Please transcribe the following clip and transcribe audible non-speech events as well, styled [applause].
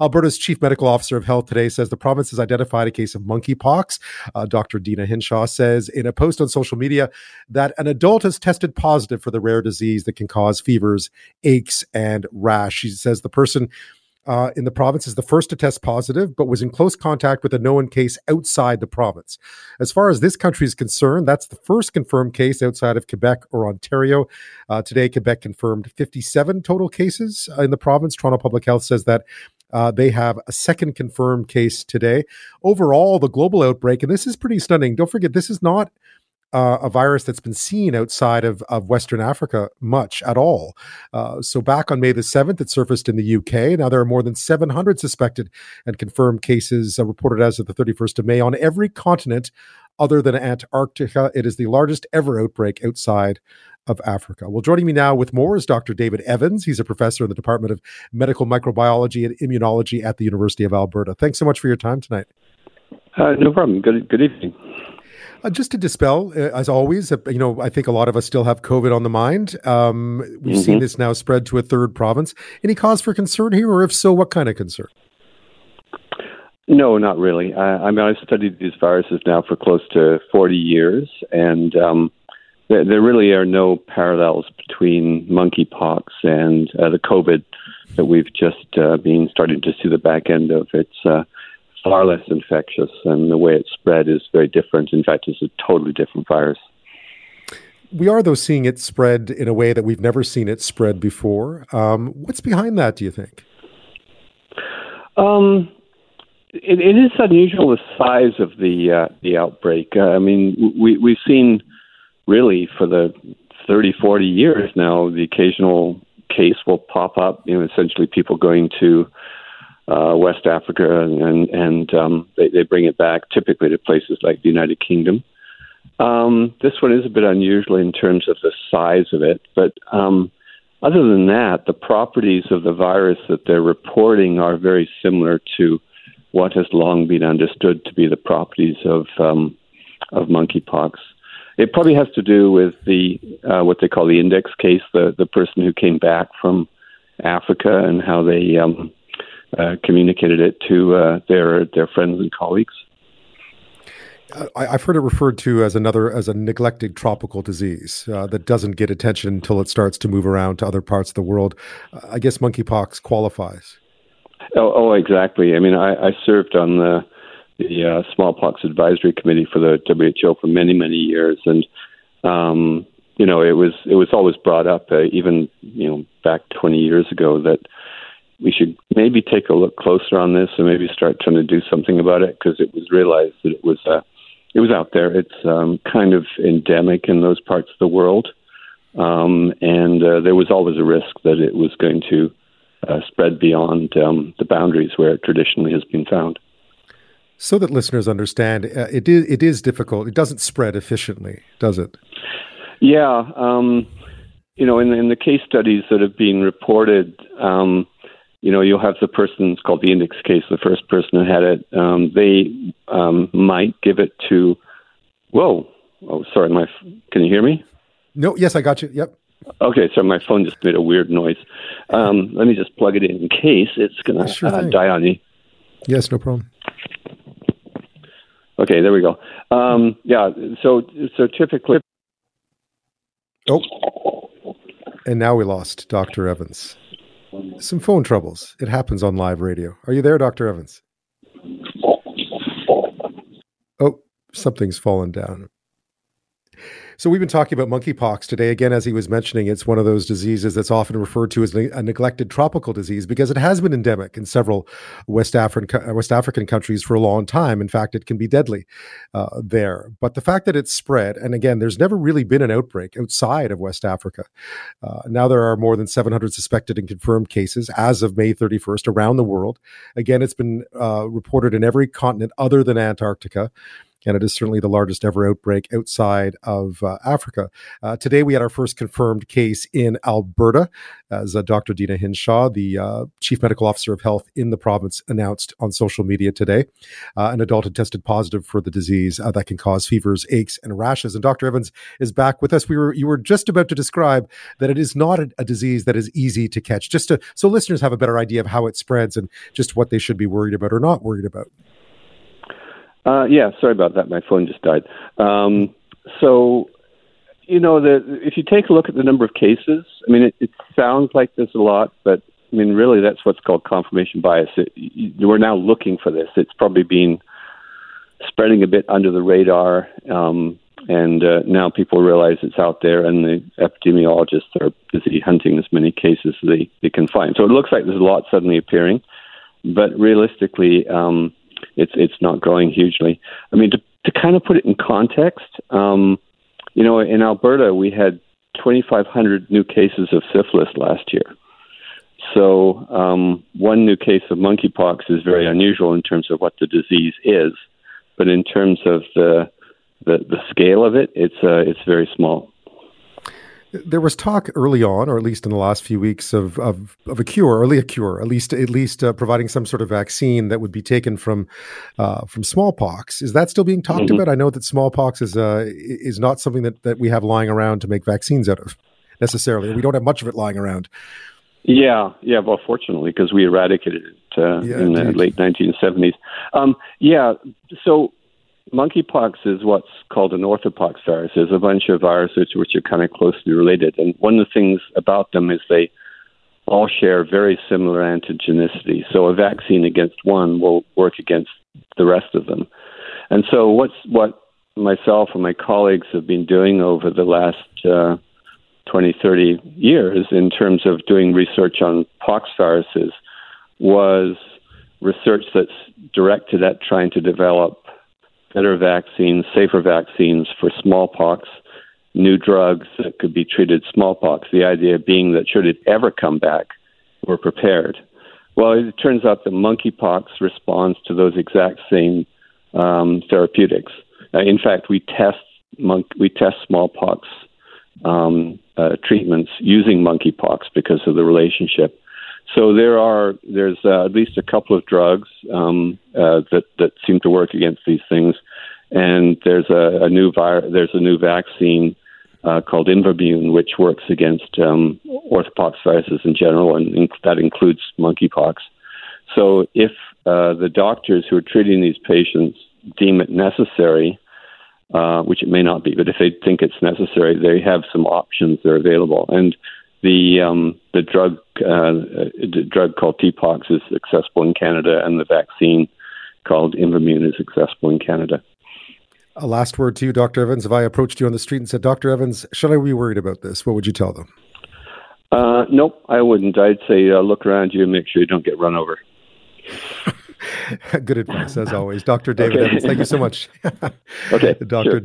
Alberta's chief medical officer of health today says the province has identified a case of monkeypox. Uh, Dr. Deena Hinshaw says in a post on social media that an adult has tested positive for the rare disease that can cause fevers, aches, and rash. She says the person uh, in the province is the first to test positive, but was in close contact with a known case outside the province. As far as this country is concerned, that's the first confirmed case outside of Quebec or Ontario. Uh, today, Quebec confirmed 57 total cases in the province. Toronto Public Health says that uh, they have a second confirmed case today. Overall, the global outbreak, and this is pretty stunning. Don't forget, this is not uh, a virus that's been seen outside of, of Western Africa much at all. Uh, so back on May the 7th, it surfaced in the UK. Now there are more than 700 suspected and confirmed cases uh, reported as of the 31st of May on every continent other than Antarctica. It is the largest ever outbreak outside of Africa. Well, joining me now with more is Dr. David Evans. He's a professor in the Department of Medical Microbiology and Immunology at the University of Alberta. Thanks so much for your time tonight. Uh, no problem. Good, good evening. Uh, just to dispel, uh, as always, uh, you know, I think a lot of us still have COVID on the mind. Um, we've mm-hmm. seen this now spread to a third province. Any cause for concern here, or if so, what kind of concern? No, not really. I, I mean, I've studied these viruses now for close to 40 years, and um, there, there, really are no parallels between monkeypox and uh, the COVID that we've just uh, been starting to see the back end of. It's uh, far less infectious, and the way it's spread is very different. In fact, it's a totally different virus. We are, though, seeing it spread in a way that we've never seen it spread before. Um, what's behind that, do you think? Um, it, it is unusual the size of the uh, the outbreak. Uh, I mean, we we've seen really for the 30, 40 years now, the occasional case will pop up. You know, essentially people going to uh, West Africa, and and um, they, they bring it back typically to places like the United Kingdom. Um, this one is a bit unusual in terms of the size of it, but um, other than that, the properties of the virus that they're reporting are very similar to what has long been understood to be the properties of um, of monkeypox. It probably has to do with the uh, what they call the index case, the the person who came back from Africa and how they um, uh, communicated it to uh, their their friends and colleagues. I, have heard it referred to as another as a neglected tropical disease uh, that doesn't get attention until it starts to move around to other parts of the world. I guess monkeypox qualifies. Oh, oh exactly. I mean, I, I served on the the uh, smallpox advisory committee for the WHO for many many years, and um, you know, it was it was always brought up, uh, even you know, back 20 years ago that we should maybe take a look closer on this and maybe start trying to do something about it because it was realized that it was uh, it was out there. It's um, kind of endemic in those parts of the world, um, and uh, there was always a risk that it was going to uh, spread beyond um, the boundaries where it traditionally has been found. So that listeners understand, uh, it is it is difficult. It doesn't spread efficiently, does it? Yeah, um, you know, in, in the case studies that have been reported. Um, you know, you'll have the person, it's called the index case, the first person who had it. Um, they um, might give it to, whoa, oh, sorry, my, can you hear me? No, yes, I got you. Yep. Okay, so my phone just made a weird noise. Um, let me just plug it in in case it's going to sure uh, die on you. Yes, no problem. Okay, there we go. Um, yeah, so so typically. Oh, and now we lost Dr. Evans. Some phone troubles. It happens on live radio. Are you there, Dr. Evans? Oh, something's fallen down. So we've been talking about monkeypox today. Again, as he was mentioning, it's one of those diseases that's often referred to as a neglected tropical disease because it has been endemic in several West African uh, West African countries for a long time. In fact, it can be deadly uh, there. But the fact that it's spread, and again, there's never really been an outbreak outside of West Africa. Uh, now there are more than 700 suspected and confirmed cases as of May 31st around the world. Again, it's been uh, reported in every continent other than Antarctica. And it is certainly the largest ever outbreak outside of uh, Africa. Uh, today, we had our first confirmed case in Alberta, as uh, Dr. Deena Hinshaw, the uh, Chief Medical Officer of Health in the province, announced on social media today. Uh, an adult had tested positive for the disease uh, that can cause fevers, aches, and rashes. And Dr. Evans is back with us. We were you were just about to describe that it is not a, a disease that is easy to catch. Just to so listeners have a better idea of how it spreads and just what they should be worried about or not worried about. Uh, yeah, sorry about that. My phone just died. Um, so, you know, the, if you take a look at the number of cases, I mean, it, it sounds like there's a lot, but I mean, really, that's what's called confirmation bias. It, we're now looking for this. It's probably been spreading a bit under the radar, um, and uh, now people realize it's out there, and the epidemiologists are busy hunting as many cases as they, they can find. So it looks like there's a lot suddenly appearing, but realistically, um, it's it's not growing hugely. I mean, to to kind of put it in context, um, you know, in Alberta we had 2,500 new cases of syphilis last year. So um, one new case of monkeypox is very unusual in terms of what the disease is, but in terms of the the, the scale of it, it's uh, it's very small. There was talk early on, or at least in the last few weeks, of of, of a cure, or a cure, at least at least uh, providing some sort of vaccine that would be taken from uh, from smallpox. Is that still being talked mm-hmm. about? I know that smallpox is uh, is not something that, that we have lying around to make vaccines out of necessarily. We don't have much of it lying around. Yeah, yeah. Well, fortunately, because we eradicated it uh, yeah, in indeed. the late 1970s. Um, yeah. So monkeypox is what's called an orthopox virus. There's a bunch of viruses which are kind of closely related, and one of the things about them is they all share very similar antigenicity. So a vaccine against one will work against the rest of them. And so what's what myself and my colleagues have been doing over the last uh, 20, 30 years in terms of doing research on pox viruses was research that's directed at trying to develop better vaccines, safer vaccines for smallpox, new drugs that could be treated smallpox. The idea being that should it ever come back, we're prepared. Well, it turns out that monkeypox responds to those exact same um, therapeutics. Uh, in fact, we test monk- we test smallpox um, uh, treatments using monkeypox because of the relationship. So there are there's uh, at least a couple of drugs um, uh, that that seem to work against these things, and there's a, a new vir- there's a new vaccine uh, called Imvamune which works against um, orthopox viruses in general, and in- that includes monkeypox. So if uh, the doctors who are treating these patients deem it necessary, uh, which it may not be, but if they think it's necessary, they have some options that are available. And the um, the drug uh, the drug called TPOXX is accessible in Canada, and the vaccine called Imvamune is accessible in Canada. A last word to you, Dr. Evans. If I approached you on the street and said, Dr. Evans, should I be worried about this? What would you tell them? Uh, nope, I wouldn't. I'd say uh, look around you and make sure you don't get run over. [laughs] [laughs] Good advice, as always. Dr. David okay. Evans, thank you so much. [laughs] okay. Dr. Sure.